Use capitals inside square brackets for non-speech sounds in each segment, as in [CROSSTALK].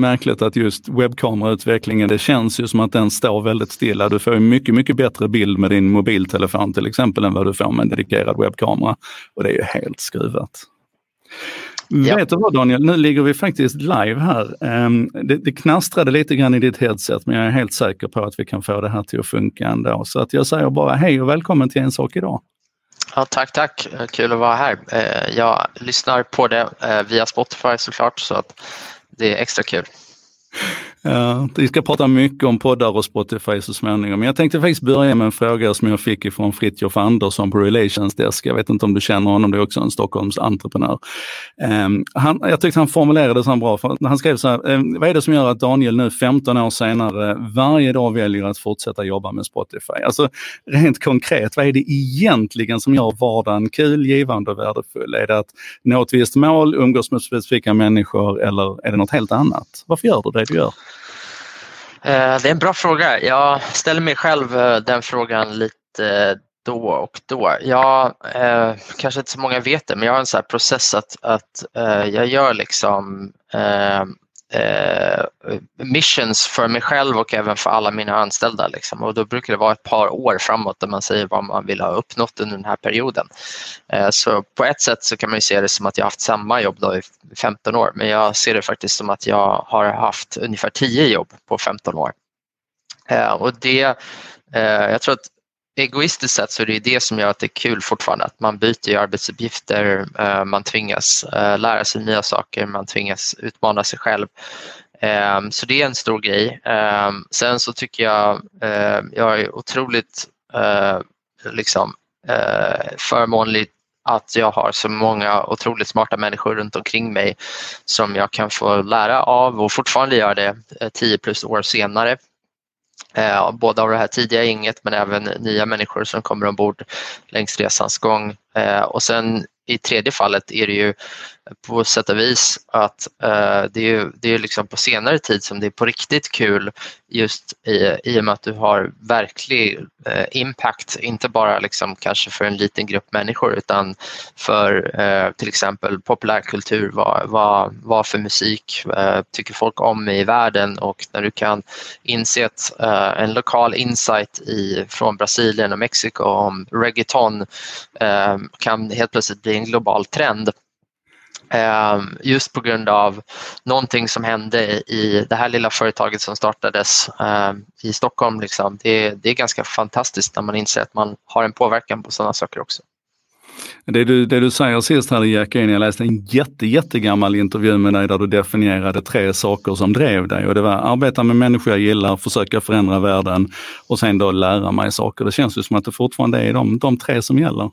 märkligt att just webbkamerautvecklingen, det känns ju som att den står väldigt stilla. Du får ju mycket, mycket bättre bild med din mobiltelefon till exempel än vad du får med en dedikerad webbkamera. Och det är ju helt skruvat. Ja. Vet du vad Daniel, nu ligger vi faktiskt live här. Ehm, det, det knastrade lite grann i ditt headset men jag är helt säker på att vi kan få det här till att funka ändå. Så att jag säger bara hej och välkommen till En sak idag. Ja, tack, tack. Kul att vara här. Eh, jag lyssnar på det eh, via Spotify såklart så att det är extra kul. Ja, vi ska prata mycket om poddar och Spotify så småningom. Men jag tänkte faktiskt börja med en fråga som jag fick ifrån Fritjof Andersson på Relations Desk. Jag vet inte om du känner honom, det är också en Stockholms entreprenör. Um, ehm, han, jag tyckte han formulerade det så bra. För han skrev så här, um, vad är det som gör att Daniel nu 15 år senare varje dag väljer att fortsätta jobba med Spotify? Alltså rent konkret, vad är det egentligen som gör vardagen kul, givande och värdefull? Är det att nå ett visst mål, umgås med specifika människor eller är det något helt annat? Varför gör du det du gör? Eh, det är en bra fråga. Jag ställer mig själv eh, den frågan lite eh, då och då. Jag, eh, kanske inte så många vet det, men jag har en sån process att, att eh, jag gör liksom eh, Eh, missions för mig själv och även för alla mina anställda. Liksom. Och då brukar det vara ett par år framåt där man säger vad man vill ha uppnått under den här perioden. Eh, så på ett sätt så kan man se det som att jag haft samma jobb då i 15 år men jag ser det faktiskt som att jag har haft ungefär 10 jobb på 15 år. Eh, och det, eh, jag tror att egoistiskt sett så är det det som gör att det är kul fortfarande, att man byter arbetsuppgifter, eh, man tvingas eh, lära sig nya saker, man tvingas utmana sig själv. Eh, så det är en stor grej. Sen så tycker jag, jag är otroligt liksom, förmånlig att jag har så många otroligt smarta människor runt omkring mig som jag kan få lära av och fortfarande gör det 10 plus år senare. Eh, både av det här tidiga inget men även nya människor som kommer ombord längs resans gång. Eh, och sen i tredje fallet är det ju på sätt och vis att eh, det är, ju, det är liksom på senare tid som det är på riktigt kul just i, i och med att du har verklig eh, impact, inte bara liksom kanske för en liten grupp människor utan för eh, till exempel populärkultur, vad, vad, vad för musik eh, tycker folk om i världen och när du kan inse att eh, en lokal insight i, från Brasilien och Mexiko om reggaeton eh, kan helt plötsligt bli en global trend just på grund av någonting som hände i det här lilla företaget som startades ehm, i Stockholm. Liksom. Det, det är ganska fantastiskt när man inser att man har en påverkan på sådana saker också. Det du, det du säger sist här Jack, jag läste en jätte, jättegammal intervju med dig där du definierade tre saker som drev dig och det var arbeta med människor jag gillar, försöka förändra världen och sen då lära mig saker. Det känns ju som att det fortfarande är de, de tre som gäller.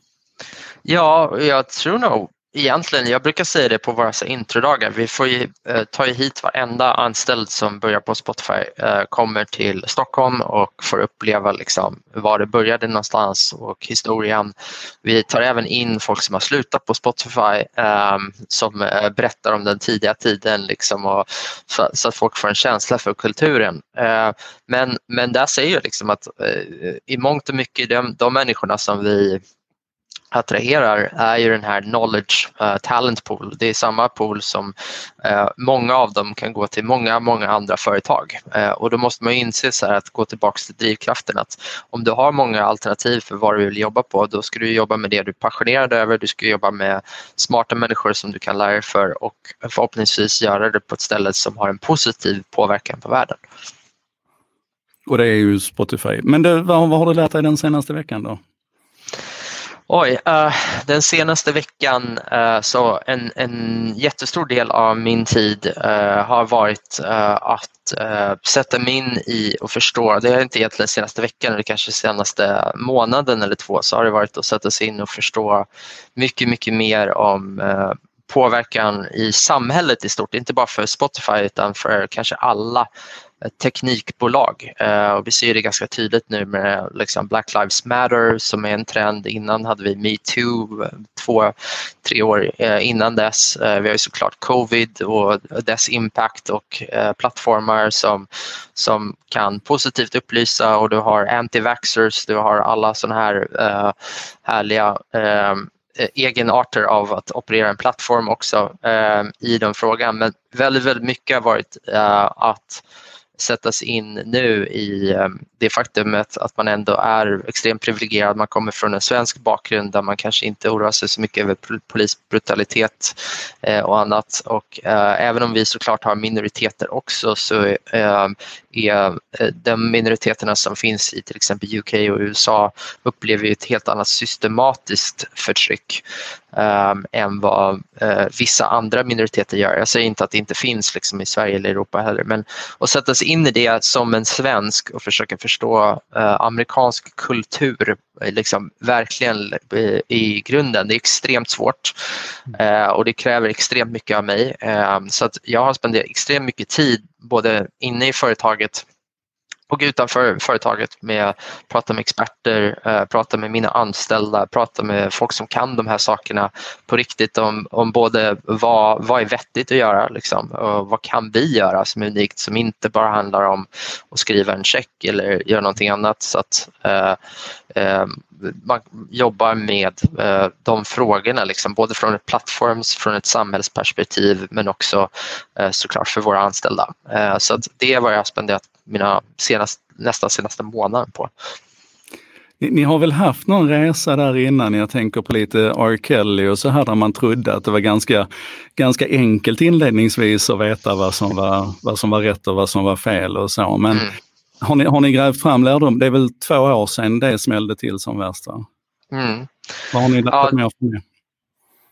Ja, jag tror nog egentligen, jag brukar säga det på våra introdagar, vi får ju, eh, ta hit varenda anställd som börjar på Spotify eh, kommer till Stockholm och får uppleva liksom, var det började någonstans och historien. Vi tar även in folk som har slutat på Spotify eh, som eh, berättar om den tidiga tiden liksom, och, så, så, att folk får en känsla för kulturen. Eh, men, men där säger jag liksom att eh, i mångt och mycket de, de människorna som vi attraherar är ju den här knowledge uh, talent pool. Det är samma pool som uh, många av dem kan gå till många, många andra företag. Uh, och då måste man inse så att gå tillbaka till drivkraften att om du har många alternativ för vad du vill jobba på då ska du jobba med det du är passionerad över, du ska jobba med smarta människor som du kan lära dig för och förhoppningsvis göra det på ett ställe som har en positiv påverkan på världen. Och det är ju Spotify. Men det, vad, vad har du lärt dig den senaste veckan då? Oj, uh, den senaste veckan uh, så en, en jättestor del av min tid uh, har varit att sätta mig in i och förstå, det är inte egentligen senaste veckan eller kanske senaste månaden eller två, så har det varit att sätta sig in och förstå mycket, mycket mer om påverkan i samhället i stort, inte bara för Spotify utan för kanske alla teknikbolag. Eh, och vi ser det ganska tydligt nu med liksom Black Lives Matter som är en trend. Innan hade vi metoo två, tre år eh, innan dess. Eh, vi har ju såklart covid och dess impact och eh, plattformar som, som kan positivt upplysa och du har anti-vaxxers, du har alla sådana här eh, härliga eh, egenarter av att operera en plattform också i den frågan. Men väldigt, väldigt mycket har varit att sättas in nu i ehm, det faktumet att man ändå är extremt privilegierad. Man kommer från en svensk bakgrund där man kanske inte oroar sig så mycket över polisbrutalitet eh, och annat. Och eh, även om vi såklart har minoriteter också så eh, är eh, de minoriteterna som finns i till exempel UK och USA upplever ett helt annat systematiskt förtryck eh, än vad eh, vissa andra minoriteter gör. Jag säger inte att det inte finns liksom, i Sverige eller Europa heller, men att sätta sig in i det som en svensk och försöka förstå uh, amerikansk kultur liksom, verkligen i, i grunden, det är extremt svårt uh, och det kräver extremt mycket av mig. Så att jag har spenderat extremt mycket tid både inne i företaget och utanför företaget med att prata med experter, eh, prata med mina anställda, prata med folk som kan de här sakerna på riktigt om, om både vad, vad är vettigt att göra liksom, och vad kan vi göra som är unikt som inte bara handlar om att skriva en check eller göra någonting annat. Så att, eh, eh, man jobbar med eh, de frågorna, liksom, både från ett plattforms, från ett samhällsperspektiv men också eh, såklart för våra anställda. Eh, så det är vad jag har spenderat mina senast, nästan senaste månaden på. Ni, ni, har väl haft någon resa där innan, jag tänker på lite R. Kelly och så här där man trodde att det var ganska, ganska enkelt inledningsvis att veta vad som, var, vad som var rätt och vad som var fel och så. Men mm. har, ni, har ni grävt fram lärdom? Det är väl två år sedan det smällde till som värst? Mm. Vad har ni lärt ja, mer från det?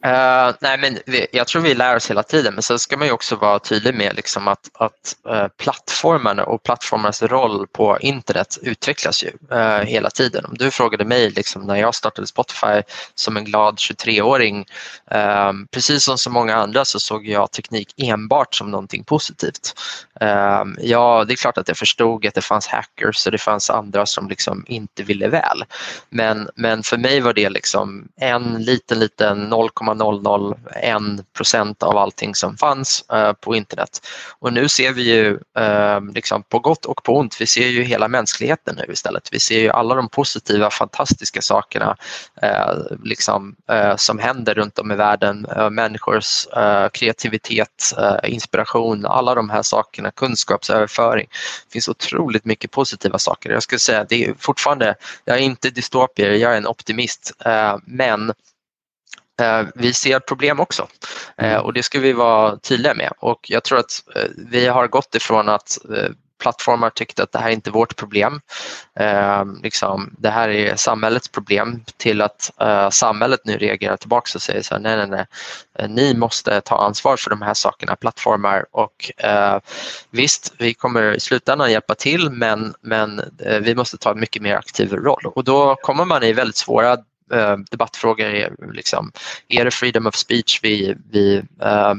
Uh, nej, men vi, jag tror vi lär oss hela tiden men sen ska man ju också vara tydlig med liksom att, att eh, uh, plattformarna och plattformarnas roll på internet utvecklas ju uh, hela tiden. Om du frågade mig liksom, när jag startade Spotify som en glad 23-åring, precis som så många andra så såg jag teknik enbart som någonting positivt. Ehm, ja, det är klart att jag förstod att det fanns hackers och det fanns andra som liksom inte ville väl. Men, men för mig var det liksom en liten, liten 0,001 procent av allting som fanns eh, på internet. Och nu ser vi ju ehm, liksom på gott och på ont, vi ser ju hela mänskligheten nu istället. Vi ser ju alla de positiva, fantastiska sakerna eh, liksom, eh, som händer runt om i världen. Människors kreativitet, inspiration, alla de här sakerna, kunskapsöverföring. Det finns otroligt mycket positiva saker. Jag skulle säga det är fortfarande, jag är inte dystopier, jag är en optimist, men Eh, vi ser problem också eh, mm. och det ska vi vara tydliga med och jag tror att eh, vi har gått ifrån att plattformar tyckte att det här är inte vårt problem. Eh, liksom, det här är samhällets problem till att eh, samhället nu reagerar tillbaka och säger så här, nej, nej, nej, eh, ni måste ta ansvar för de här sakerna, plattformar. Och eh, visst, vi kommer i slutändan hjälpa till men, men eh, vi måste ta en mycket mer aktiv roll. Och då kommer man i väldigt svåra eh, debattfrågor är liksom, är det freedom of speech vi, vi eh,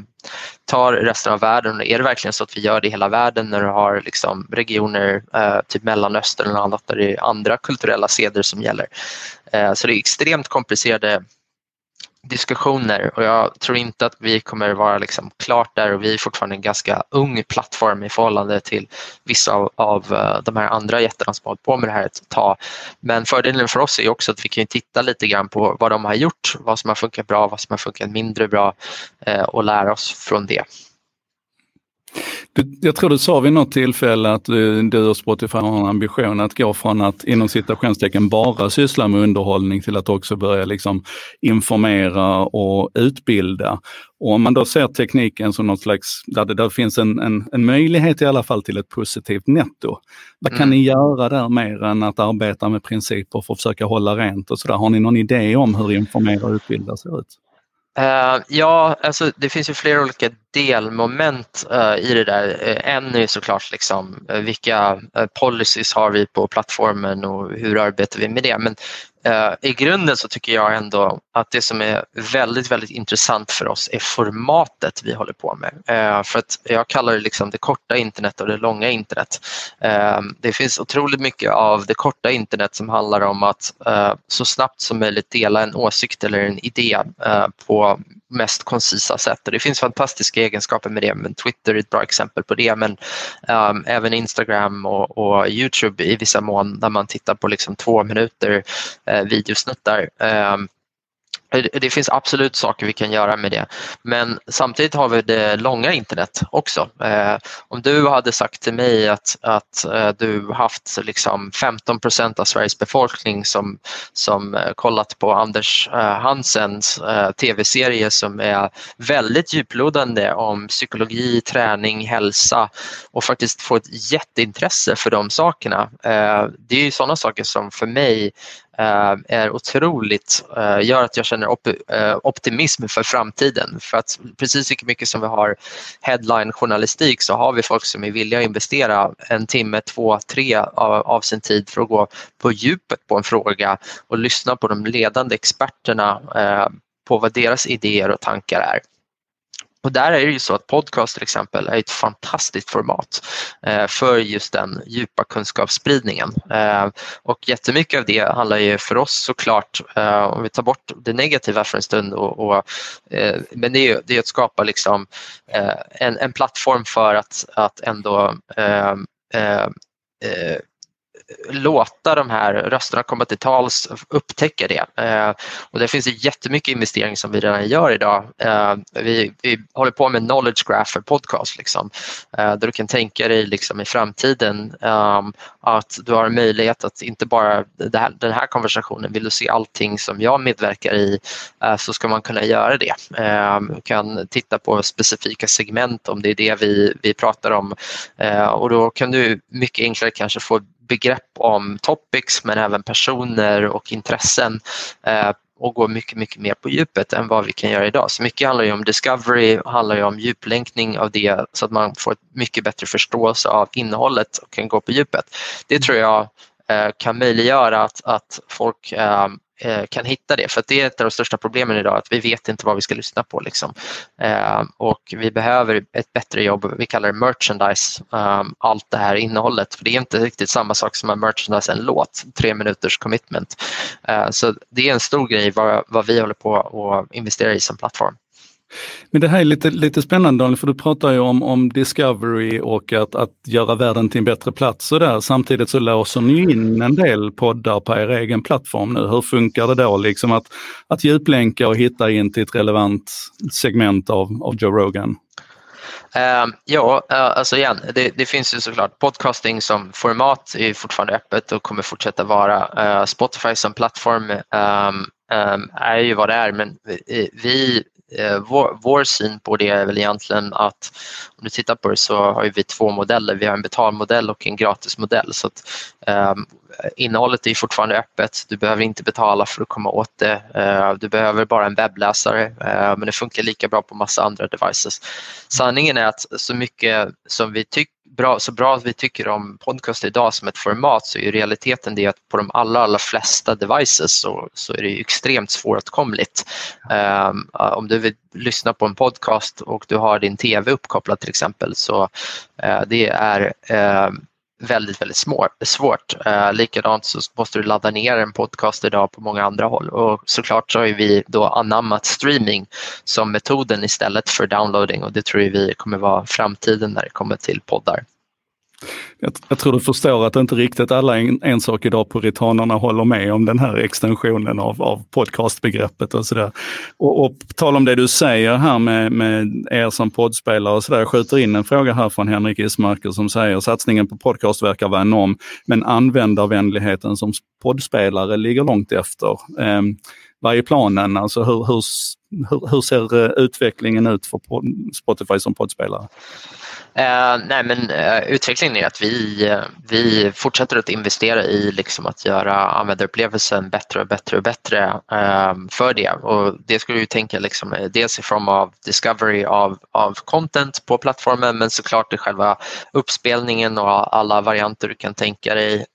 tar resten av världen? Är det verkligen så att vi gör det i hela världen när du har liksom, regioner, eh, typ Mellanöstern eller annat där det är andra kulturella seder som gäller? Eh, så det är extremt komplicerade diskussioner och jag tror inte att vi kommer vara liksom klart där och vi är fortfarande en ganska ung plattform i förhållande till vissa av, av eh, de här andra jättarna som har hållit på med det här ett tag. Men fördelen för oss är också att vi kan titta lite grann på vad de har gjort, vad som har funkat bra, vad som har funkat mindre bra eh, och lära oss från det. Du, jag tror du sa vid något tillfälle att du, du och Spotify har en ambition att gå från att inom citationstecken bara syssla med underhållning till att också börja liksom informera och utbilda. Och om man då ser tekniken som något slags, där det där finns en, en, en möjlighet i alla fall till ett positivt netto. Vad kan mm. ni göra där mer än att arbeta med principer för att försöka hålla rent och sådär? Har ni någon idé om hur informera och utbilda ser ut? Uh, ja, alltså det finns ju flera olika delmoment uh, i det där. Uh, en är såklart liksom, vilka policies har vi på plattformen och hur arbetar vi med det. Men Eh, I grunden så tycker jag ändå att det som är väldigt, väldigt intressant för oss är formatet vi håller på med. Uh, för att jag kallar det liksom det korta internet och det långa internet. Uh, det finns otroligt mycket av det korta internet som handlar om att så snabbt som möjligt dela en åsikt eller en idé på mest koncisa sätt. Och det finns fantastiska egenskaper med det, men Twitter är ett bra exempel på det. Men um, även Instagram och, och, Youtube i vissa mån där man tittar på liksom två minuter uh, Eh, videosnuttar. Ehm, det finns absolut saker vi kan göra med det, men samtidigt har vi det långa internet också. Eh, om du hade sagt till mig att, att eh, du haft liksom 15 procent av Sveriges befolkning som, som eh, kollat på Anders eh, Hansens eh, tv-serie som är väldigt djuplodande om psykologi, träning, hälsa och faktiskt få ett jätteintresse för de sakerna. Ehm, det är sådana saker som för mig Eh, är otroligt, eh, gör att jag känner op eh, optimism för framtiden. För att precis lika mycket som vi har headline-journalistik så har vi folk som är villiga att investera en timme, två, tre av, av sin tid för att gå på djupet på en fråga och lyssna på de ledande experterna eh, på vad deras idéer och tankar är. Och där är det ju så att podcast till exempel är ett fantastiskt format eh, för just den djupa kunskapsspridningen. Eh, och jättemycket av det handlar ju för oss såklart, eh, om vi tar bort det negativa för en stund, och, och eh, men det är, det är att skapa liksom, eh, en, en plattform för att, att ändå eh, låta de här rösterna komma till tals, upptäcka det. Eh, och det finns jättemycket investering som vi redan gör idag. Eh, vi, vi håller på med knowledge graph för podcast, liksom, eh, där du kan tänka dig liksom, i framtiden ehm, att du har möjlighet att inte bara här, den här konversationen, vill du se allting som jag medverkar i eh, så ska man kunna göra det. Du kan titta på specifika segment om det är det vi, vi pratar om eh, och då kan du mycket enklare kanske få begrepp om topics men även personer och intressen eh, och gå mycket, mycket mer på djupet än vad vi kan göra idag. Så mycket handlar ju om discovery, handlar ju om djuplänkning av det så att man får ett mycket bättre förståelse av innehållet och kan gå på djupet. Det tror jag eh, kan möjliggöra att, att folk eh, Eh, kan hitta det. För det är ett av de största problemen idag, att vi vet inte vad vi ska lyssna på. Liksom. Eh, och vi behöver ett bättre jobb, vi kallar det merchandise, eh, allt det här innehållet. För det är inte riktigt samma sak som att merchandise en låt, tre minuters commitment. Eh, så det är en stor grej vad, vad vi håller på att investera i som plattform. Men det här är lite, lite spännande Daniel, för du pratar ju om, om discovery och att, att göra världen till en bättre plats och där. Samtidigt så låser ni in en del poddar på er egen plattform nu. Hur funkar det då liksom att, att djuplänka och hitta in till ett relevant segment av, av Joe Rogan? Uh, ja, uh, alltså igen, det, det, finns ju såklart podcasting som format är fortfarande öppet och kommer fortsätta vara. Uh, Spotify som plattform um, um, är ju vad det är men vi, vi Eh, vår, vår, syn på det är väl egentligen att om du tittar på det så har vi två modeller. Vi har en betalmodell och en gratismodell. Så att, eh, innehållet är fortfarande öppet. Du behöver inte betala för att komma åt det. Eh, du behöver bara en webbläsare eh, men det funkar lika bra på massa andra devices. Sanningen är att så mycket som vi tycker bra, så bra vi tycker om podcast idag som ett format så är realiteten det att på de allra, allra flesta devices så, så är det extremt svåråtkomligt. Um, om du vill lyssna på en podcast och du har din TV uppkopplad till exempel så uh, det är uh, väldigt, väldigt svårt. Eh, likadant så måste du ladda ner en podcast idag på många andra håll och såklart så har vi då anammat streaming som metoden istället för downloading och det tror vi kommer vara framtiden när det kommer till poddar. Jag, jag, tror du förstår att inte riktigt alla en, en sak idag på ritanerna håller med om den här extensionen av, av podcastbegreppet och sådär. Och, och tal om det du säger här med, med er som poddspelare och sådär. Jag skjuter in en fråga här från Henrik Ismarker som säger satsningen på podcast verkar vara enorm, men användarvänligheten som poddspelare ligger långt efter. Eh, vad är planen? Alltså hur, hur, hur, hur ser eh, utvecklingen ut för Spotify som poddspelare? Uh, nej men uh, utvecklingen är att vi, uh, vi fortsätter att investera i liksom, att göra användarupplevelsen bättre och bättre och bättre för det. Och det skulle ju tänka liksom, dels i form av discovery av, av content på plattformen men såklart i själva uppspelningen och alla varianter du kan tänka dig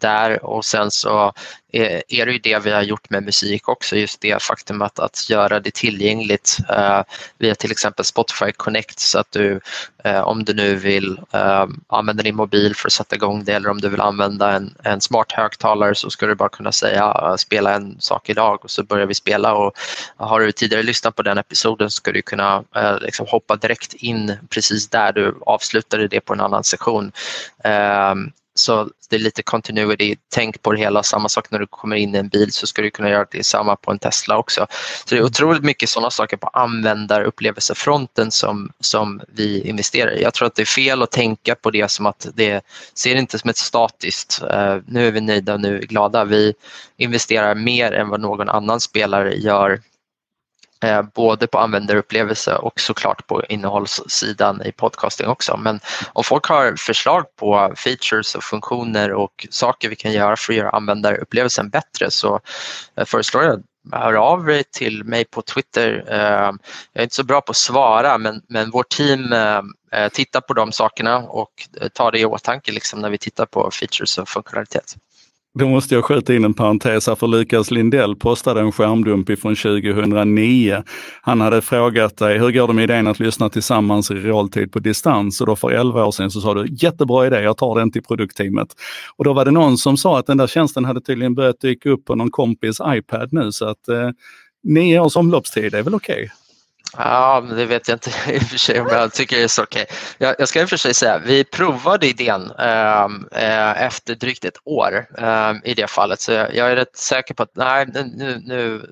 där och sen så Eh, är det ju det vi har gjort med musik också, just det faktum att, att göra det tillgängligt eh, via till exempel Spotify Connect så att du eh, om du nu vill eh, använda din mobil för att sätta igång det eller om du vill använda en, en smart högtalare så ska du bara kunna säga eh, spela en sak idag och så börjar vi spela och eh, har du tidigare lyssnat på den episoden så ska du kunna liksom hoppa direkt in precis där du avslutade det på en annan sektion så det är lite continuity, tänk på det hela. Samma sak när du kommer in i en bil så ska du kunna göra det samma på en Tesla också. Så det är otroligt mycket sådana saker på användarupplevelsefronten som, som vi investerar i. Jag tror att det är fel att tänka på det som att det ser inte som ett statiskt, uh, nu är vi nöjda och nu är vi glada. Vi investerar mer än vad någon annan spelare gör Eh, Eh, både på användarupplevelse och såklart på innehållssidan i podcasting också. Men om folk har förslag på features och funktioner och saker vi kan göra för att göra användarupplevelsen bättre så eh, föreslår jag hör av dig till mig på Twitter. Eh, jag är inte så bra på att svara men, men vårt team tittar på de sakerna och tar det i åtanke liksom när vi tittar på features och funktionalitet. Då måste jag skjuta in en parentes här, för Lukas Lindell postade en skärmdump ifrån 2009. Han hade frågat dig, hur går det med idén att lyssna tillsammans i realtid på distans? Och då för 11 år sedan så sa du, jättebra idé, jag tar den till produktteamet. Och då var det någon som sa att den där tjänsten hade tydligen börjat dyka upp på någon kompis iPad nu, så att eh, nio års omloppstid är väl okej? Okay. Ja, det vet jag inte [LAUGHS] i och för sig om jag tycker det är så okej. Okay. Jag, jag, ska i och för sig säga, vi provade idén ehm, eh, efter drygt ett år eh, i det fallet, så jag, jag, är rätt säker på att, nej, nu, nu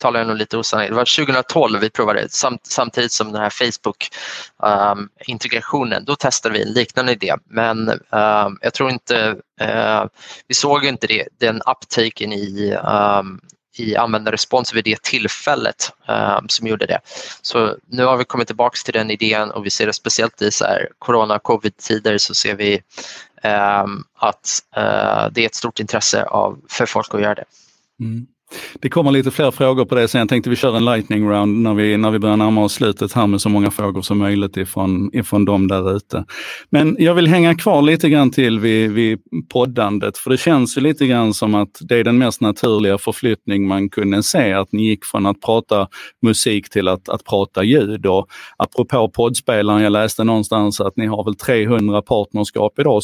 talar jag nog lite osanning. Det var 2012 vi provade samt, samtidigt som den här Facebook-integrationen. Ehm, um, då testade vi en liknande idé, men um, jag tror inte, uh, vi såg inte det, den uptaken i um, i användarrespons vid det tillfället um, som gjorde det. Så nu har vi kommit tillbaka till den idén och vi ser det speciellt i så här corona covid-tider så ser vi um, att uh, det är ett stort intresse av, för folk att göra det. Mm. Det kommer lite fler frågor på det sen. Jag tänkte vi kör en lightning round när vi, när vi börjar närma oss slutet här med så många frågor som möjligt ifrån, ifrån dem där ute. Men jag vill hänga kvar lite grann till vid, vid poddandet, för det känns ju lite grann som att det är den mest naturliga förflyttning man kunde se, att ni gick från att prata musik till att, att prata ljud. Och apropå poddspelaren, jag läste någonstans att ni har väl 300 partnerskap idag,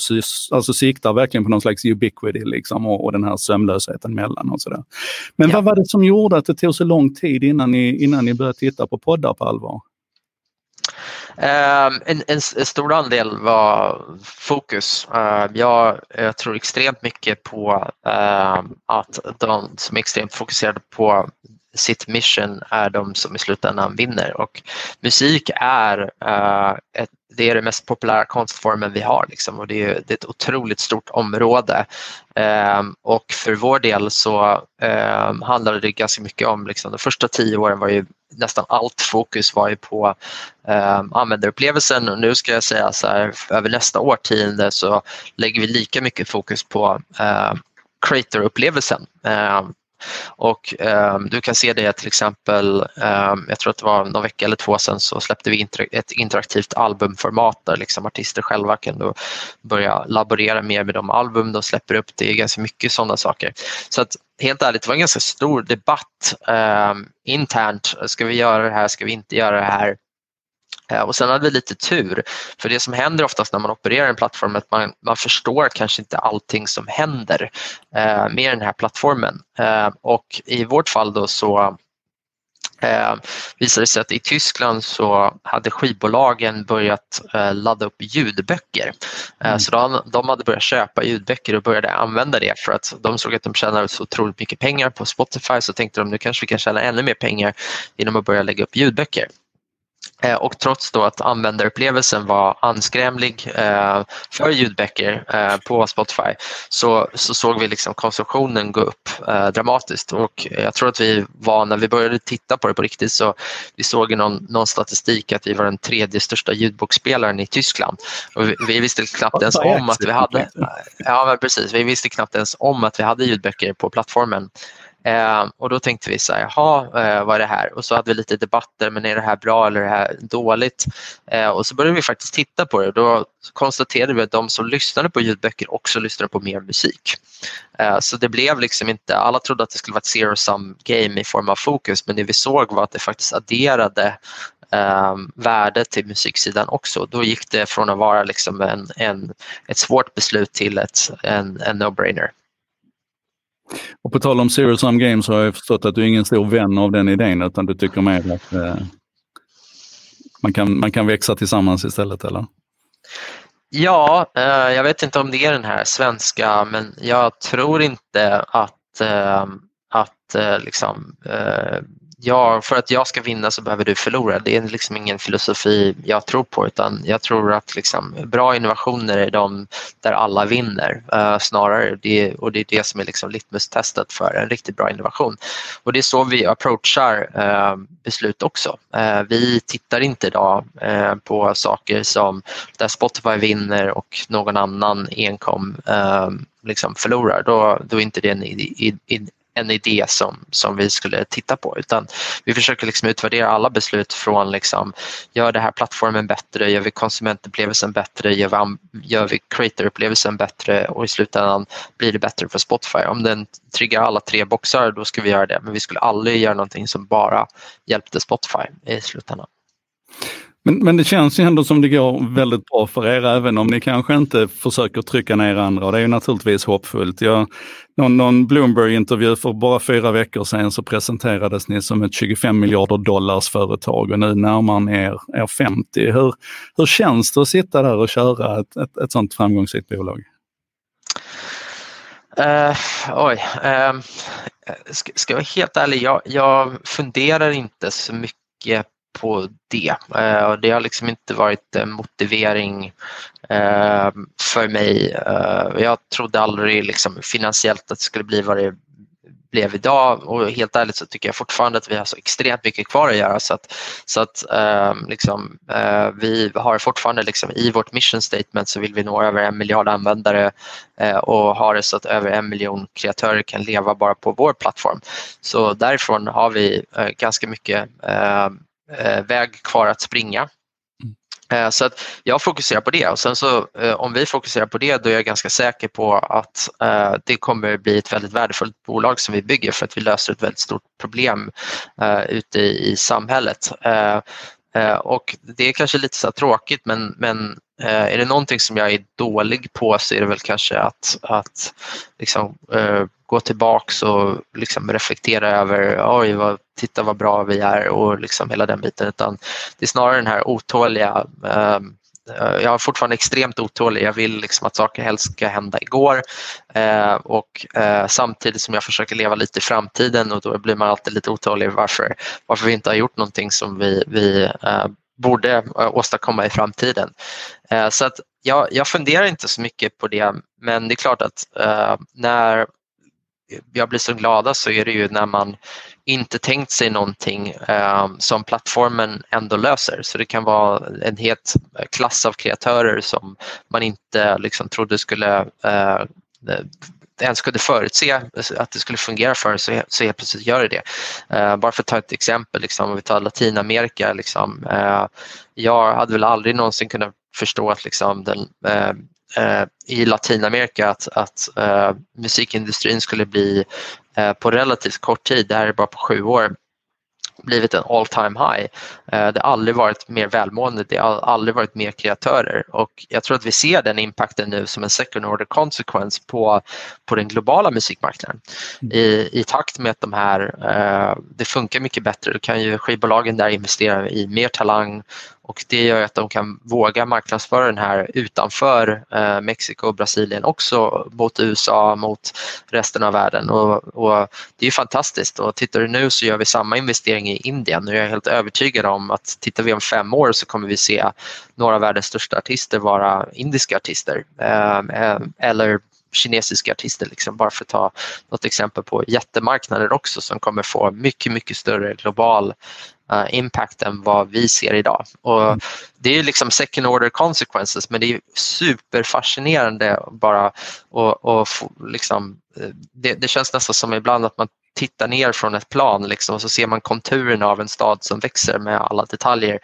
alltså siktar verkligen på någon slags ubiquity liksom och, och den här sömlösheten mellan och sådär. Men ja. vad var det som gjorde att det tog så lång tid innan ni, innan ni började titta på poddar på allvar? Uh, en, en, en, stor andel var fokus. Uh, jag, jag, tror extremt mycket på uh, att de som är extremt fokuserade på sitt mission är de som i slutändan vinner och musik är, eh, ett, det är den mest populära konstformen vi har liksom, och det är, det är ett otroligt stort område. Um, och för vår del så um, handlade det ganska mycket om, liksom, de första tio åren var ju nästan allt fokus var ju på um, användarupplevelsen och nu ska jag säga så här, över nästa årtionde så lägger vi lika mycket fokus på uh, creator-upplevelsen. Och eh, du kan se det till exempel, eh, jag tror att det var någon vecka eller två sedan så släppte vi inter ett interaktivt albumformat där liksom artister själva kan då börja laborera mer med de album de släpper upp. Det är ganska mycket sådana saker. Så att helt ärligt, det var en ganska stor debatt eh, internt. Ska vi göra det här? Ska vi inte göra det här? Eh, och sen hade vi lite tur, för det som händer oftast när man opererar en plattform är att man, man förstår kanske inte allting som händer eh, med den här plattformen. Eh, och i vårt fall då så eh, visade det sig att i Tyskland så hade skivbolagen börjat eh, ladda upp ljudböcker. Eh, mm. Så de, de hade börjat köpa ljudböcker och började använda det för att de såg att de tjänade så otroligt mycket pengar på Spotify så tänkte de nu kanske vi kan tjäna ännu mer pengar genom att börja lägga upp ljudböcker. Eh, och trots då att användarupplevelsen var anskrämlig eh, för ljudböcker eh, på Spotify så, så såg vi liksom konsumtionen gå upp dramatiskt och jag tror att vi var, när vi började titta på det på riktigt så vi såg i någon, någon statistik att vi var den tredje största ljudbokspelaren i Tyskland. Och vi, vi visste knappt ens om att vi hade, ja men precis, vi visste knappt ens om att vi hade ljudböcker på plattformen. Eh, och då tänkte vi så här, jaha, eh, vad är det här? Och så hade vi lite debatter, men är det här bra eller är det här dåligt? Eh, och så började vi faktiskt titta på det och då konstaterade vi att de som lyssnade på ljudböcker också lyssnade på mer musik. Eh, så det blev liksom inte, alla trodde att det skulle vara ett zero sum game i form av fokus, men det vi såg var att det faktiskt adderade eh, värde till musiksidan också. Då gick det från att vara liksom en, en, ett svårt beslut till ett, en, en no-brainer. Och på tal om Zero Sum Games har jag förstått att du är ingen stor vän av den idén utan du tycker mer att eh, man, kan, man kan växa tillsammans istället eller? Ja, eh, jag vet inte om det är den här svenska men jag tror inte att, eh, att eh, liksom, ja, för att jag ska vinna så behöver du förlora. Det är liksom ingen filosofi jag tror på utan jag tror att liksom, bra innovationer är de där alla vinner uh, snarare. Det, och det är det som är liksom litmus-testet för en riktigt bra innovation. Och det är så vi approachar uh, beslut också. Uh, vi tittar inte idag på saker som där Spotify vinner och någon annan enkom liksom förlorar. Då, då är inte det en, en idé som, som vi skulle titta på utan vi försöker liksom utvärdera alla beslut från liksom, gör det här plattformen bättre, gör vi konsumentupplevelsen bättre, gör vi, gör vi creatorupplevelsen bättre och i slutändan blir det bättre för Spotify. Om den triggar alla tre boxar då ska vi göra det men vi skulle aldrig göra någonting som bara hjälpte Spotify i slutändan. Men, men det känns ju ändå som det går väldigt bra för er, även om ni kanske inte försöker trycka ner andra. Det är ju naturligtvis hoppfullt. Jag, någon, någon Bloomberg-intervju för bara fyra veckor sedan så presenterades ni som ett 25 miljarder dollars företag och nu närmar ni er, er 50. Hur, hur känns det att sitta där och köra ett, ett, ett sånt framgångsrikt bolag? Uh, oj, uh, ska, ska jag vara helt ärlig, jag, jag funderar inte så mycket på det. Eh, det har liksom inte varit en motivering eh, för mig. Eh, jag trodde aldrig liksom finansiellt att det skulle bli vad det blev idag och helt ärligt så tycker jag fortfarande att vi har så extremt mycket kvar att göra så att, så att eh, liksom, eh, vi har fortfarande liksom, i vårt mission statement så vill vi nå över en miljard användare eh, och ha det så att över en miljon kreatörer kan leva bara på vår plattform. Så därifrån har vi eh, ganska mycket eh, väg kvar att springa. Mm. Eh, så att jag fokuserar på det och sen så eh, om vi fokuserar på det då är jag ganska säker på att eh, det kommer bli ett väldigt värdefullt bolag som vi bygger för att vi löser ett väldigt stort problem ute i samhället. Och det är kanske lite så tråkigt men, men är det någonting som jag är dålig på så är det väl kanske att, att liksom, gå tillbaks och liksom reflektera över oj, vad, titta vad bra vi är och liksom hela den biten utan det är snarare den här otåliga ehm, eh, jag är fortfarande extremt otålig. Jag vill liksom att saker helst ska hända igår eh, och eh, samtidigt som jag försöker leva lite i framtiden och då blir man alltid lite otålig varför, varför vi inte har gjort någonting som vi, vi eh, borde eh, åstadkomma i framtiden. Eh, så att jag, jag funderar inte så mycket på det men det är klart att eh, när jag blir så glada så är det ju när man inte tänkt sig någonting eh, som plattformen ändå löser. Så det kan vara en het klass av kreatörer som man inte liksom trodde skulle eh, ens kunde förutse att det skulle fungera för så, så helt plötsligt gör det det. Eh, bara för att ta ett exempel, liksom, om vi tar Latinamerika. Liksom, eh, jag hade väl aldrig någonsin kunnat förstå att liksom, den, eh, i Latinamerika att, att eh, musikindustrin skulle bli eh, på relativt kort tid, det här är bara på sju år, blivit en all time high. Eh, det har aldrig varit mer välmående, det har aldrig varit mer kreatörer och jag tror att vi ser den impacten nu som en second order consequence på, på den globala musikmarknaden. Mm. I, I takt med att de här, eh, det funkar mycket bättre, då kan ju skivbolagen där investera i mer talang och det gör att de kan våga marknadsföra den här utanför eh, Mexiko och Brasilien också mot USA, mot resten av världen. Och, och det är fantastiskt. Och tittar du nu så gör vi samma investering i Indien. Och jag är helt övertygad om att tittar vi om fem år så kommer vi se några av världens största artister vara indiska artister eh, eller kinesiska artister, liksom, bara för att ta något exempel på jättemarknader också som kommer få mycket, mycket större global impact än vad vi ser idag. Och mm. Det är liksom second order consequences men det är superfascinerande bara och, och liksom, eh, det, det känns nästan som ibland att man tittar ner från ett plan liksom, och så ser man konturerna av en stad som växer med alla detaljer.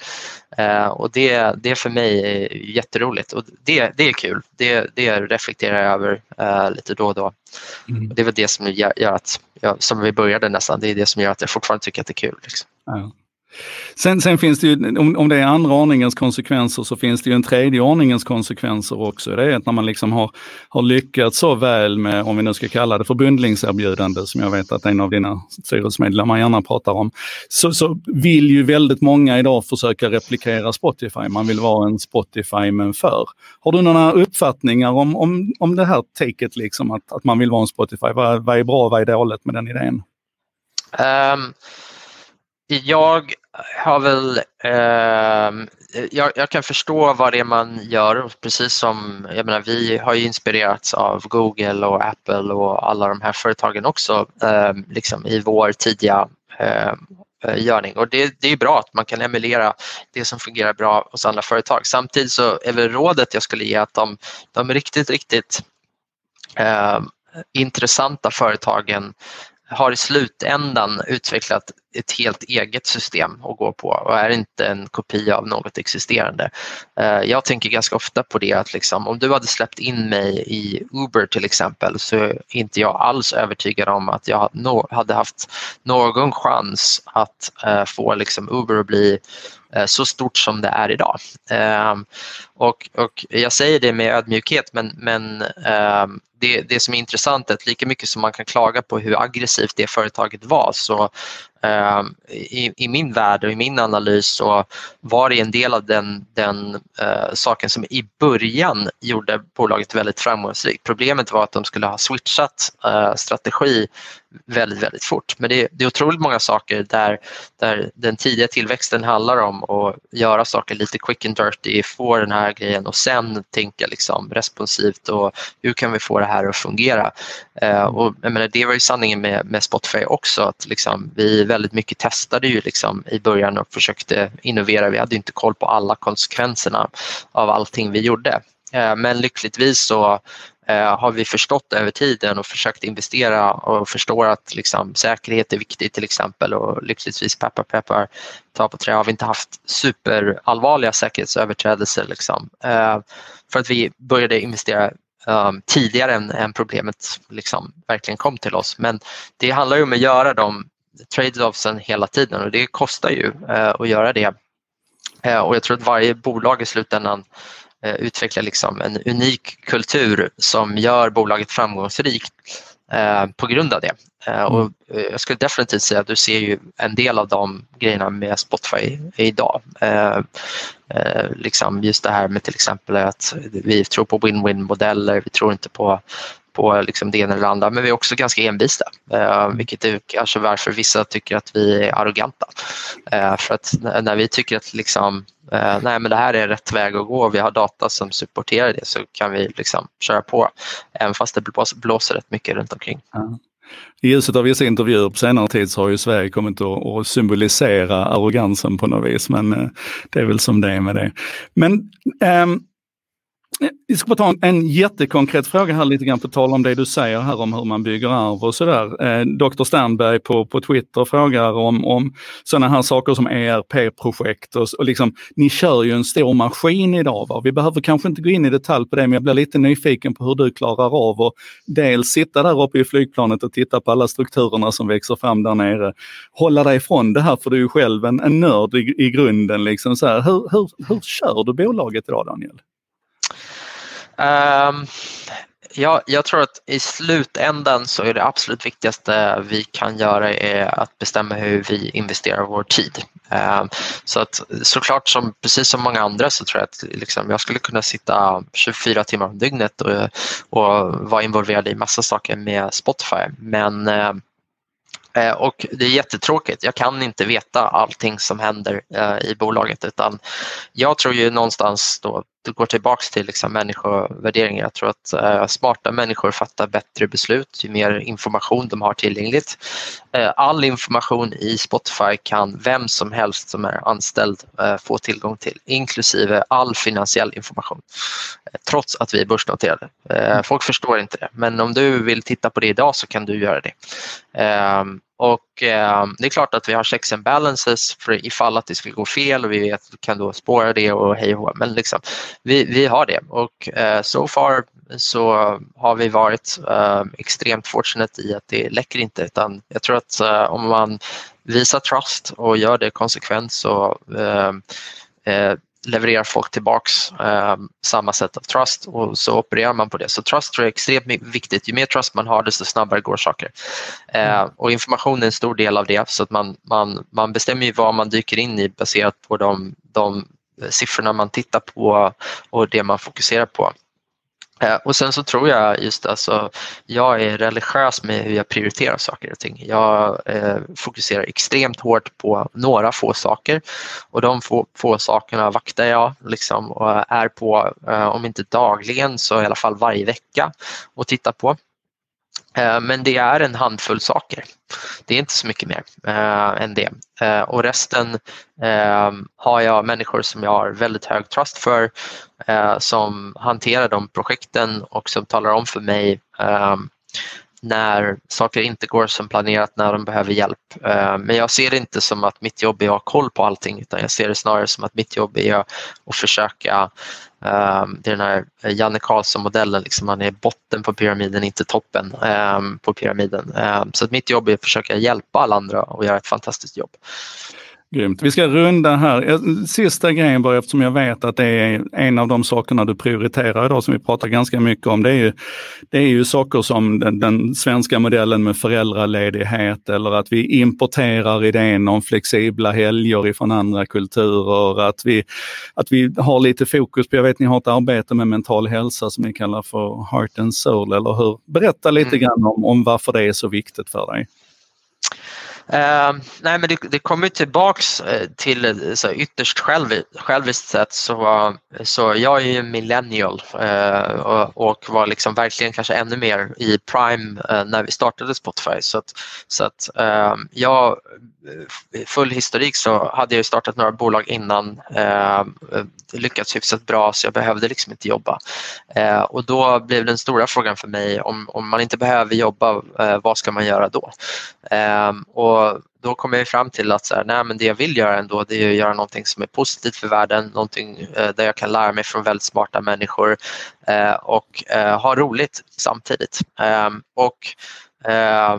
Eh, och det, det för mig är jätteroligt och det, det är kul. Det, det reflekterar jag över eh, lite då och då. Mm. Och det är väl det som gör, gör att, jag, som vi började nästan, det är det som gör att jag fortfarande tycker att det är kul. Liksom. Ja. Sen, sen finns det ju, om, om det är andra ordningens konsekvenser så finns det ju en tredje ordningens konsekvenser också. Det är att när man liksom har, har lyckats så väl med, om vi nu ska kalla det för bundlingserbjudande, som jag vet att en av dina styrelsemedlemmar gärna pratar om, så, så vill ju väldigt många idag försöka replikera Spotify. Man vill vara en Spotify men för. Har du några uppfattningar om, om, om det här taket, liksom, att, att man vill vara en Spotify? Vad, vad är bra och vad är dåligt med den idén? Um jag har väl, eh, jag, jag, kan förstå vad det är man gör, precis som, jag menar vi har ju inspirerats av Google och Apple och alla de här företagen också eh, liksom i vår tidiga eh, görning och det, det är bra att man kan emulera det som fungerar bra hos andra företag. Samtidigt så är väl rådet jag skulle ge att de, de riktigt, riktigt eh, intressanta företagen har i slutändan utvecklat ett helt eget system att gå på och är inte en kopia av något existerande. Eh, jag tänker ganska ofta på det att liksom, om du hade släppt in mig i Uber till exempel så är inte jag alls övertygad om att jag hade haft någon chans att eh, få liksom Uber att bli Eh, så stort som det är idag. Eh, och, och jag säger det med ödmjukhet men, men eh, det, det som är intressant är att lika mycket som man kan klaga på hur aggressivt det företaget var så i, i, min värld och i min analys så var det en del av den, den saken som i början gjorde bolaget väldigt framgångsrikt. Problemet var att de skulle ha switchat strategi väldigt, väldigt fort. Men det, det, är otroligt många saker där, där den tidiga tillväxten handlar om att göra saker lite quick and dirty, få den här grejen och sen tänka liksom responsivt och hur kan vi få det här att fungera? Eh, och jag menar, det var ju sanningen med, med Spotify också, att liksom, vi väldigt mycket testade ju liksom i början och försökte innovera. Vi hade inte koll på alla konsekvenserna av allting vi gjorde. Eh, men lyckligtvis så Eh, har vi förstått över tiden och försökt investera och förstår att liksom, säkerhet är viktigt till exempel och lyckligtvis peppar peppar ta på trä har vi inte haft superallvarliga säkerhetsöverträdelser liksom. Eh, för att vi började investera um, tidigare än, än problemet liksom verkligen kom till oss. Men det handlar ju om att göra de trade-offsen hela tiden och det kostar ju uh, att göra det. Uh, och jag tror att varje bolag i slutändan Eh, utveckla liksom en unik kultur som gör bolaget framgångsrikt eh, på grund av det. Eh, och jag skulle definitivt säga att du ser ju en del av de grejerna med Spotify idag. Liksom just det här med till exempel att vi tror på win-win modeller, vi tror inte på på liksom det ena eller andra, men vi är också ganska envisa, eh, vilket är kanske varför vissa tycker att vi är arroganta. Eh, för att när vi tycker att liksom, eh, nej, men det här är rätt väg att gå och vi har data som supporterar det så kan vi liksom köra på, även fast det blåser rätt mycket runt omkring. Ja. I ljuset av vissa intervjuer på senare tid så har ju Sverige kommit att, symbolisera arrogansen på något vis, men eh, det är väl som det är med det. Men ähm, vi ska bara ta en, en jättekonkret fråga här lite grann på tal om det du säger här om hur man bygger arv och sådär. Eh, Dr. Sternberg på, på Twitter frågar om, om sådana här saker som ERP-projekt och, och liksom, ni kör ju en stor maskin idag. Va? Vi behöver kanske inte gå in i detalj på det, men jag blir lite nyfiken på hur du klarar av att dels sitta där uppe i flygplanet och titta på alla strukturerna som växer fram där nere. Hålla dig ifrån det här, för du är ju själv en, en nörd i, i grunden. Liksom så här. Hur, hur, hur kör du bolaget idag, Daniel? Um, ja, jag tror att i slutändan så är det absolut viktigaste vi kan göra är att bestämma hur vi investerar vår tid. Um, så att såklart, som, precis som många andra, så tror jag att liksom, jag skulle kunna sitta 24 timmar om dygnet och, och vara involverad i massa saker med Spotify. Men uh, och det är jättetråkigt. Jag kan inte veta allting som händer eh, i bolaget utan jag tror ju någonstans då det går tillbaks till liksom människovärderingar. Jag tror att eh, smarta människor fattar bättre beslut ju mer information de har tillgängligt. Eh, all information i Spotify kan vem som helst som är anställd eh, få tillgång till, inklusive all finansiell information. Eh, trots att vi är börsnoterade. Eh, folk förstår inte det, men om du vill titta på det idag så kan du göra det. Ehm, och eh, det är klart att vi har checks and balances för ifall att det skulle gå fel och vi vet, kan då spåra det och hej och Men liksom, vi, vi har det. Och eh, so far så har vi varit eh, extremt fortunate i att det läcker inte. Utan jag tror att eh, om man visar trust och gör det konsekvent så eh, levererar folk tillbaks eh, samma sätt av trust och så opererar man på det. Så trust tror jag är extremt viktigt. Ju mer trust man har desto snabbare går saker. Eh, och information är en stor del av det så att man, man, man bestämmer ju vad man dyker in i baserat på de, de siffrorna man tittar på och det man fokuserar på. Eh, och sen så tror jag just alltså, jag är religiös med hur jag prioriterar saker och ting. Jag eh, fokuserar extremt hårt på några få saker och de få, få sakerna vaktar jag liksom och är på, eh, om inte dagligen så i alla fall varje vecka och tittar på. Eh, men det är en handfull saker. Det är inte så mycket mer eh, än det. Eh, och resten eh, har jag människor som jag har väldigt hög trust för eh, som hanterar de projekten och som talar om för mig eh, när saker inte går som planerat, när de behöver hjälp. Men jag ser det inte som att mitt jobb är att ha koll på allting utan jag ser det snarare som att mitt jobb är att försöka Um, det är den här Janne Karlsson-modellen, liksom man är botten på pyramiden, inte toppen um, på pyramiden. Så mitt jobb är att försöka hjälpa alla andra och göra ett fantastiskt jobb. Grymt. Vi ska runda här. Sista grejen bara, eftersom jag vet att det är en av de sakerna du prioriterar idag som vi pratar ganska mycket om. Det är ju, det är ju saker som den, den svenska modellen med föräldraledighet eller att vi importerar idén om flexibla helger ifrån andra kulturer. Att vi, att vi har lite fokus på, jag vet ni har ett arbete med mental hälsa som ni kallar för Heart and Soul, eller hur? Berätta lite mm. grann om, om varför det är så viktigt för dig. Uh, nej men det, det kommer tillbaks eh, till eh, så ytterst själv, själviskt sätt så, så jag är ju millennial uh, och, och, var liksom verkligen kanske ännu mer i prime när vi startade Spotify. Så att, så att ehm, jag, full historik så hade jag startat några bolag innan, ehm, lyckats hyfsat bra så jag behövde liksom inte jobba. och då blev den stora frågan för mig om, om man inte behöver jobba, vad ska man göra då? och och då kom jag fram till att så här, nej, men det jag vill göra ändå det är att göra någonting som är positivt för världen, någonting eh, där jag kan lära mig från väldigt smarta människor eh, och eh, ha roligt samtidigt. Ehm, och eh,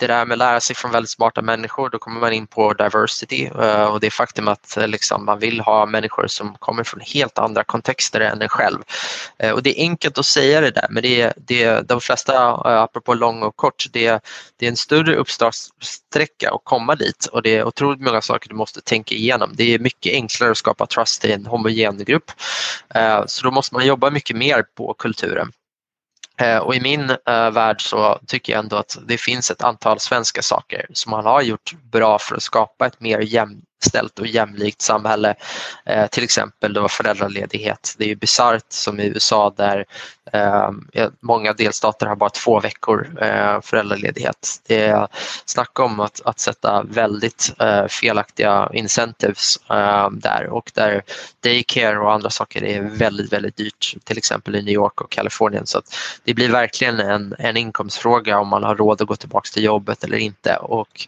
det där med att lära sig från väldigt smarta människor, då kommer man in på diversity eh, och det faktum att eh, liksom, man vill ha människor som kommer från helt andra kontexter än en själv. Eh, och det är enkelt att säga det där men det det de flesta, apropå lång och kort, det, det är en större uppstartssträcka att komma dit och det är otroligt många saker du måste tänka igenom. Det är mycket enklare att skapa trust i en homogen grupp. Så då måste man jobba mycket mer på kulturen. Eh, och i min uh, värld så tycker jag ändå att det finns ett antal svenska saker som man har gjort bra för att skapa ett mer jämställt och jämlikt samhälle. Eh, till exempel då föräldraledighet. Det är ju bisarrt som i USA där Ehm, många delstater har bara två veckor eh, föräldraledighet. Det är snack om att, att sätta väldigt eh, felaktiga incentives ehm, där och där daycare och andra saker är väldigt, väldigt dyrt, till exempel i New York och Kalifornien. Så det blir verkligen en, en inkomstfråga om man har råd att gå tillbaka till jobbet eller inte. Och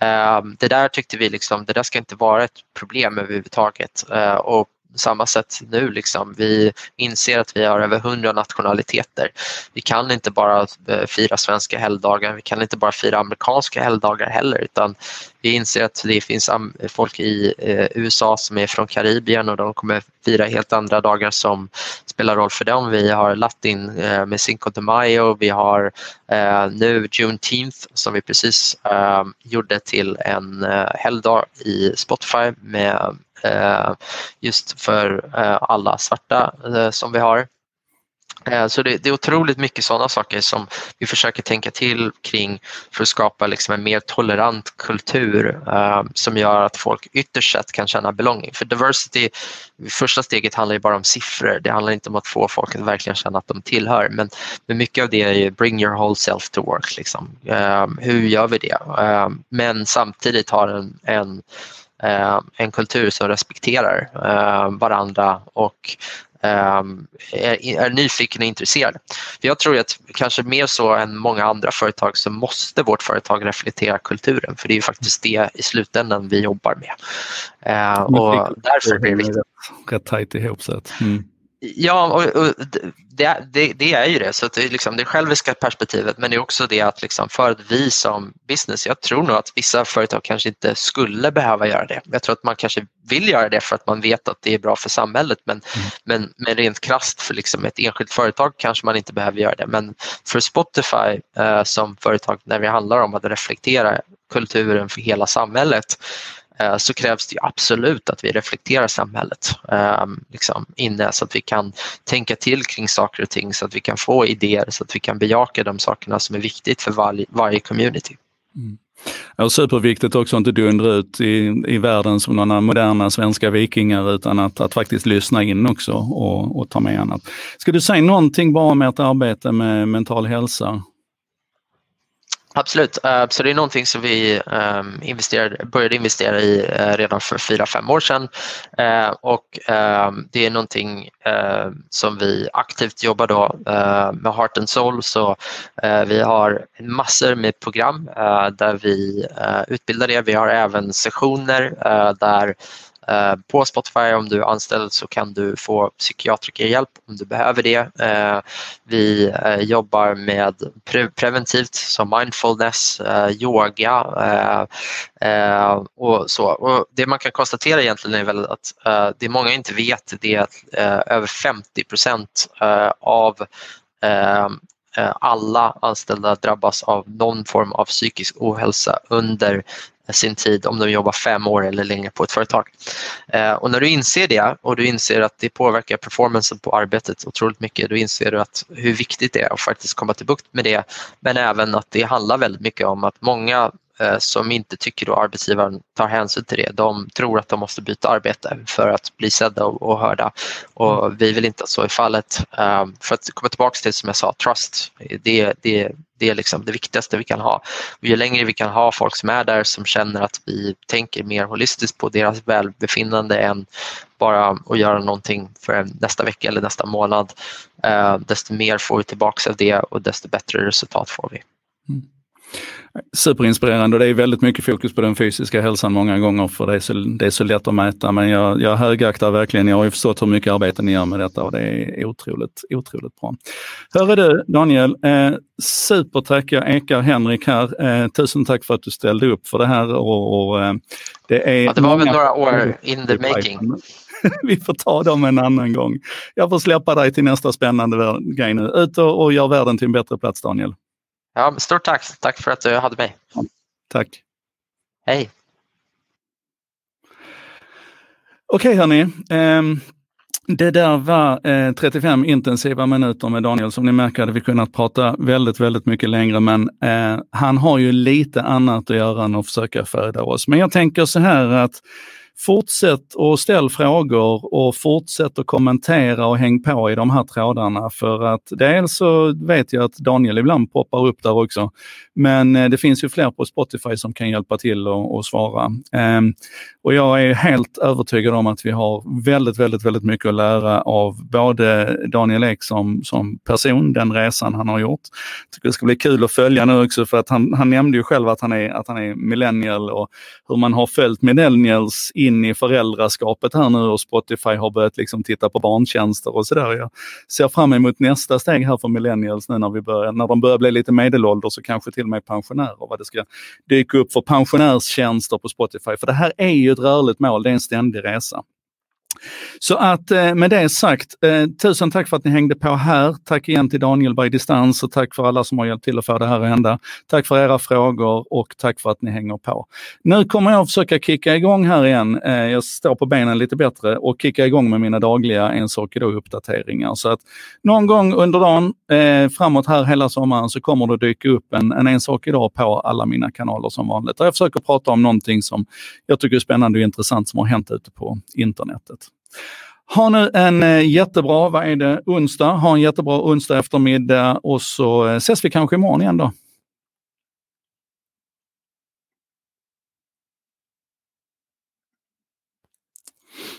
ehm, det där tyckte vi liksom, det där ska inte vara ett problem överhuvudtaget. Eh, och samma sätt nu. Liksom. Vi inser att vi har över hundra nationaliteter. Vi kan inte bara eh, fira svenska helgdagar, vi kan inte bara fira amerikanska helgdagar heller utan vi inser att det finns folk i eh, USA som är från Karibien och de kommer fira helt andra dagar som spelar roll för dem. Vi har Latin eh, med Cinco de Mayo, vi har nu Juneteenth som vi precis gjorde till en helgdag i Spotify med Eh, just för eh, alla svarta eh, som vi har. Så det, det, är otroligt mycket sådana saker som vi försöker tänka till kring för att skapa liksom en mer tolerant kultur som gör att folk ytterst sett kan känna belonging. För diversity, första steget handlar ju bara om siffror. Det handlar inte om att få folk att verkligen känna att de tillhör. Men, men mycket av det är ju bring your whole self to work. Liksom. Hur gör vi det? Men samtidigt har en, en en kultur som respekterar eh, varandra och eh, är, är nyfiken och intresserad. Jag tror att kanske mer så än många andra företag så måste vårt företag reflektera kulturen för det är faktiskt det i slutändan vi jobbar med. Och därför blir det viktigt. Rätt tajt ihop. Så att, mm. Ja, och, och det, det, det, är ju det. Så det, är liksom det själviska perspektivet men det är också det att liksom för att vi som business, jag tror nog att vissa företag kanske inte skulle behöva göra det. Jag tror att man kanske vill göra det för att man vet att det är bra för samhället men, mm. men, men rent krasst för liksom ett enskilt företag kanske man inte behöver göra det. Men för Spotify eh, som företag när det handlar om att reflektera kulturen för hela samhället Eh, så krävs det absolut att vi reflekterar samhället ehm, liksom inne så att vi kan tänka till kring saker och ting så att vi kan få idéer så att vi kan bejaka de sakerna som är viktigt för varje, varje community. Mm. Och superviktigt också att inte dundra ut i, i världen som några moderna svenska vikingar utan att, att faktiskt lyssna in också och, och ta med annat. Ska du säga någonting bara om ert arbete med mental hälsa Absolut, eh, så det är någonting som vi ehm, investerade, började investera i eh, redan för fyra fem år sedan. Eh, och ehm, det är någonting som vi aktivt jobbar då med Heart and Soul. Så vi har massor med program där vi utbildar er, Vi har även sessioner där Eh, på Spotify om du är anställd så kan du få psykiatrikerhjälp om du behöver det. Eh, vi eh, jobbar med preventivt som mindfulness, yoga och så. Och det man kan konstatera egentligen är väl att det många inte vet det är att över 50 procent av alla anställda drabbas av någon form av psykisk ohälsa under sin tid om de jobbar fem år eller längre på ett företag. Eh, och när du inser det och du inser att det påverkar performancen på arbetet otroligt mycket, då inser du att hur viktigt det är att faktiskt komma till bukt med det. Men även att det handlar väldigt mycket om att många som inte tycker att arbetsgivaren tar hänsyn till det. De tror att de måste byta arbete för att bli sedda och, hörda och vi vill inte att så är fallet. Eh, för att komma tillbaka till som jag sa, trust, det, det, det är liksom det viktigaste vi kan ha. Och ju längre vi kan ha folk som är där som känner att vi tänker mer holistiskt på deras välbefinnande än bara att göra någonting för nästa vecka eller nästa månad, eh, desto mer får vi tillbaka av det och desto bättre resultat får vi. Mm superinspirerande och det är väldigt mycket fokus på den fysiska hälsan många gånger för det är så, det är så lätt att mäta. Men jag, jag högaktar verkligen, jag har ju förstått hur mycket arbete ni gör med detta och det är otroligt, otroligt bra. Hörru du Daniel, eh, supertack, jag ekar Henrik här. Eh, tusen tack för att du ställde upp för det här. Och, och eh, det, är ja, det var väl några år in the making. [LAUGHS] vi får ta dem en annan gång. Jag får släppa dig till nästa spännande grej nu. Ut och, och gör världen till en bättre plats Daniel. Ja, stort tack. Tack för att du hade mig. Tack. Hej. Okej hörni. Um, det där var eh, 35 intensiva minuter med Daniel. Som ni märker hade vi kunnat prata väldigt, väldigt mycket längre, men eh, han har ju lite annat att göra än att försöka föda oss. Men jag tänker så här att fortsätt att ställa frågor och fortsätt att kommentera och häng på i de här trådarna. För att dels så vet jag att Daniel ibland poppar upp där också. Men eh, det finns ju fler på Spotify som kan hjälpa till och, och svara. Eh, och jag är helt övertygad om att vi har väldigt, väldigt, väldigt mycket att lära av både Daniel Ek som, som person, den resan han har gjort. Jag tycker det ska bli kul att följa nu också för att han, han nämnde ju själv att han är, att han är millennial och hur man har följt millennials in i föräldraskapet här nu och Spotify har börjat liksom titta på barntjänster och sådär. Jag ser fram emot nästa steg här för millennials nu när, vi börjar, när de börjar bli lite medelålders och kanske till och med pensionärer. Vad det ska dyka upp för pensionärstjänster på Spotify. För det här är ju ett rörligt mål, det är en ständig resa. Så att eh, med det sagt, eh, tusen tack för att ni hängde på här. Tack igen till Daniel by distans och tack för alla som har hjälpt till att få det här att hända. Tack för era frågor och tack för att ni hänger på. Nu kommer jag försöka kicka igång här igen. Eh, jag står på benen lite bättre och kicka igång med mina dagliga en sak idag-uppdateringar. Så att någon gång under dagen framåt här hela sommaren så kommer det dyka upp en, en en sak idag på alla mina kanaler som vanligt. jag försöker prata om någonting som jag tycker är spännande och intressant som har hänt ute på internetet. Ha nu en eh, jättebra, vad är det, onsdag. Ha en jättebra onsdag eftermiddag och så eh, ses vi kanske imorgon igen då.